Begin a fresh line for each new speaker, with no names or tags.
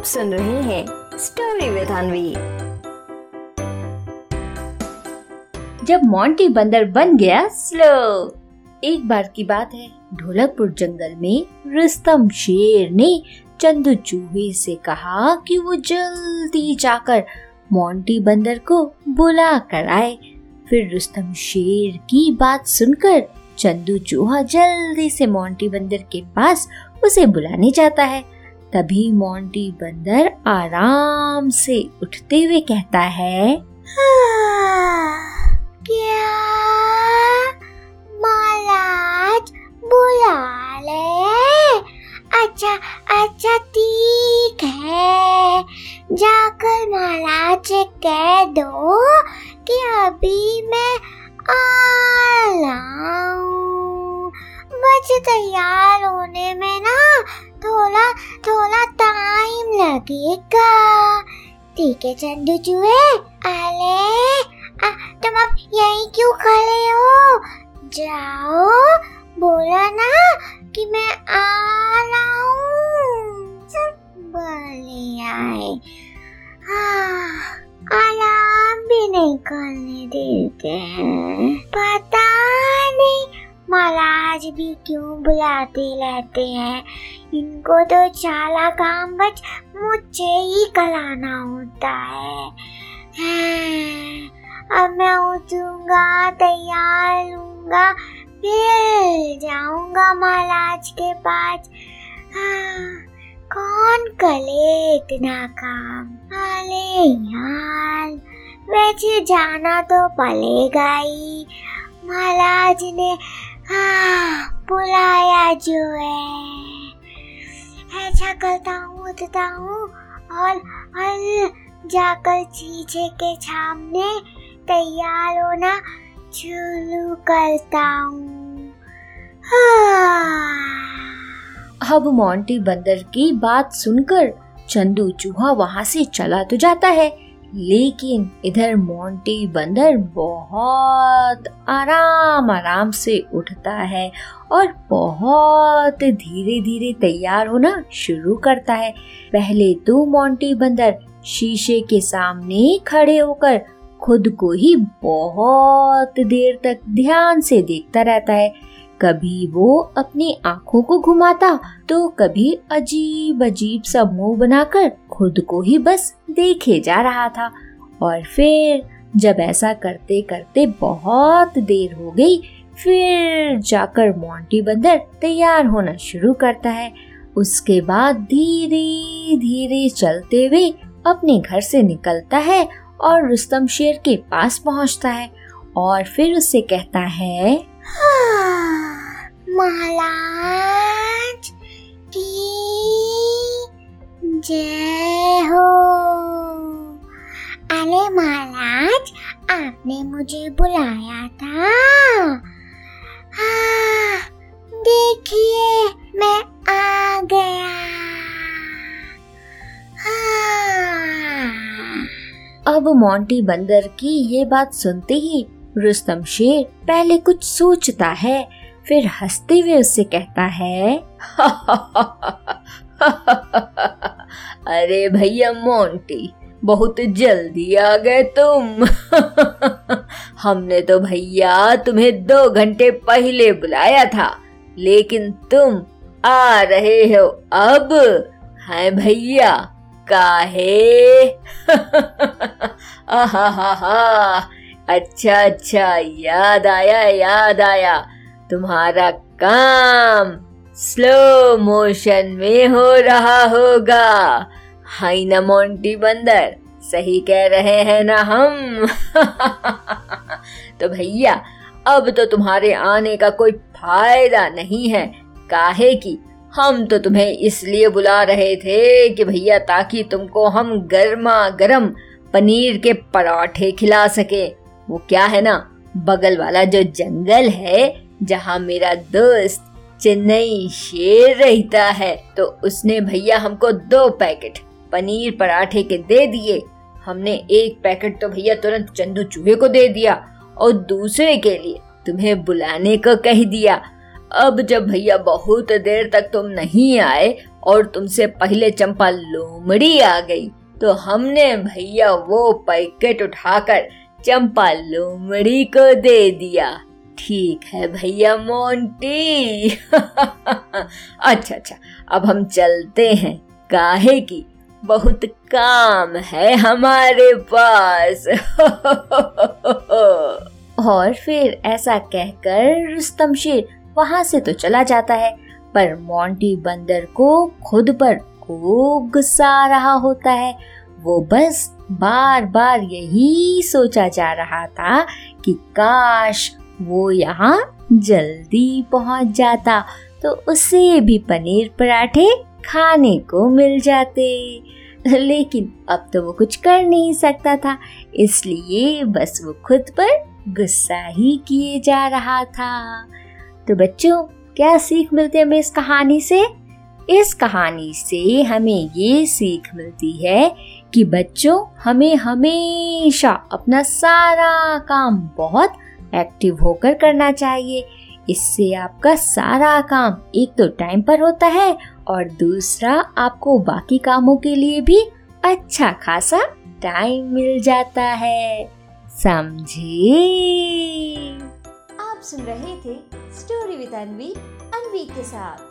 आप सुन रहे हैं स्टोरी विद अनवी
जब मोंटी बंदर बन गया स्लो एक बार की बात है, ढोलकपुर जंगल में रुस्तम शेर ने चंदू चूहे से कहा कि वो जल्दी जाकर मोंटी बंदर को बुला कर आए। फिर रुस्तम शेर की बात सुनकर चंदू चूहा जल्दी से मोंटी बंदर के पास उसे बुलाने जाता है। तभी मोंटी बंदर आराम से उठते हुए कहता है
क्या महाराज बुला ले? अच्छा अच्छा ठीक है। जाकर से कह दो कि अभी मैं आ बस तैयार होने में ना थोड़ा थोड़ा टाइम लगेगा। ठीक है चंदू चूहे अरे तुम अब यहीं क्यों खड़े हो? जाओ, बोला ना कि मैं आ रहा हूँ। बोले आए हाँ आराम भी नहीं करने देते हैं। पता महाराज भी क्यों बुलाते रहते हैं? इनको तो चाला काम बच मुझे ही कराना होता है। हाँ, अब मैं उठूँगा तैयार लूँगा फिर जाऊँगा महाराज के पास। हाँ कौन करे इतना काम? अरे यार वैसे जाना तो पड़ेगा ही। महाराज ने हाँ बुलाया जो है। ऐसा करता हूँ, उठता हूँ और और जाकर चीजे के सामने तैयार होना शुरू करता हूँ। हाँ।
अब मोंटी बंदर की बात सुनकर चंदू चूहा वहाँ से चला तो जाता है। लेकिन इधर मोंटी बंदर बहुत आराम आराम से उठता है और बहुत धीरे धीरे तैयार होना शुरू करता है। पहले तो मोंटी बंदर शीशे के सामने खड़े होकर खुद को ही बहुत देर तक ध्यान से देखता रहता है। कभी वो अपनी आँखों को घुमाता तो कभी अजीब अजीब सा मुँह बनाकर खुद को ही बस देखे जा रहा था। और फिर जब ऐसा करते करते बहुत देर हो गई, फिर जाकर मोंटी बंदर तैयार होना शुरू करता है। उसके बाद धीरे धीरे चलते हुए अपने घर से निकलता है और रुस्तम शेर के पास पहुँचता है और फिर उससे कहता है
महाराज की जय हो। अरे महाराज, आपने मुझे बुलाया था। देखिए, मैं आ गया।
अब मोंटी बंदर की ये बात सुनते ही रुस्तम शेर पहले कुछ सोचता है फिर हँसते हुए उससे कहता है,
अरे भैया मोंटी, बहुत जल्दी आ गए तुम। हमने तो भैया तुम्हें दो घंटे पहले बुलाया था, लेकिन तुम आ रहे हो अब। है भैया, काहे? हा अच्छा अच्छा याद आया याद आया। तुम्हारा काम स्लो मोशन में हो रहा होगा। हाई ना मोंटी बंदर, सही कह रहे हैं ना हम? तो भैया, अब तो तुम्हारे आने का कोई फ़ायदा नहीं है। काहे की हम तो तुम्हें इसलिए बुला रहे थे कि भैया, ताकि तुमको हम गर्मा गर्म पनीर के पराठे खिला सके। वो क्या है ना, बगल वाला जो जंगल है जहाँ मेरा दोस्त चेन्नई शेर रहता है तो उसने भैया हमको दो पैकेट पनीर पराठे के दे दिए। हमने एक पैकेट तो भैया तुरंत चंदू चूहे को दे दिया और दूसरे के लिए तुम्हें बुलाने को कह दिया। अब जब भैया बहुत देर तक तुम नहीं आए और तुमसे पहले चंपा लोमड़ी आ गई तो हमने भैया वो पैकेट उठाकर चंपा लोमड़ी को दे दिया। ठीक है भैया मोंटी। अच्छा अच्छा अब हम चलते हैं काहे की? बहुत काम है हमारे पास।
और फिर ऐसा कहकर रुस्तम शेर वहाँ से तो चला जाता है, पर मोंटी बंदर को खुद पर खूब गुस्सा आ रहा होता है। वो बस बार बार यही सोचा जा रहा था कि काश वो यहाँ जल्दी पहुँच जाता तो उसे भी पनीर पराठे खाने को मिल जाते। लेकिन अब तो वो कुछ कर नहीं सकता था, इसलिए बस वो खुद पर गुस्सा ही किए जा रहा था। तो बच्चों, क्या सीख मिलती है हमें इस कहानी से? इस कहानी से हमें ये सीख मिलती है कि बच्चों, हमें हमेशा अपना सारा काम बहुत एक्टिव होकर करना चाहिए। इससे आपका सारा काम एक तो टाइम पर होता है और दूसरा आपको बाकी कामों के लिए भी अच्छा खासा टाइम मिल जाता है। समझे?
आप सुन रहे थे स्टोरी विद अनवी अनवी के साथ।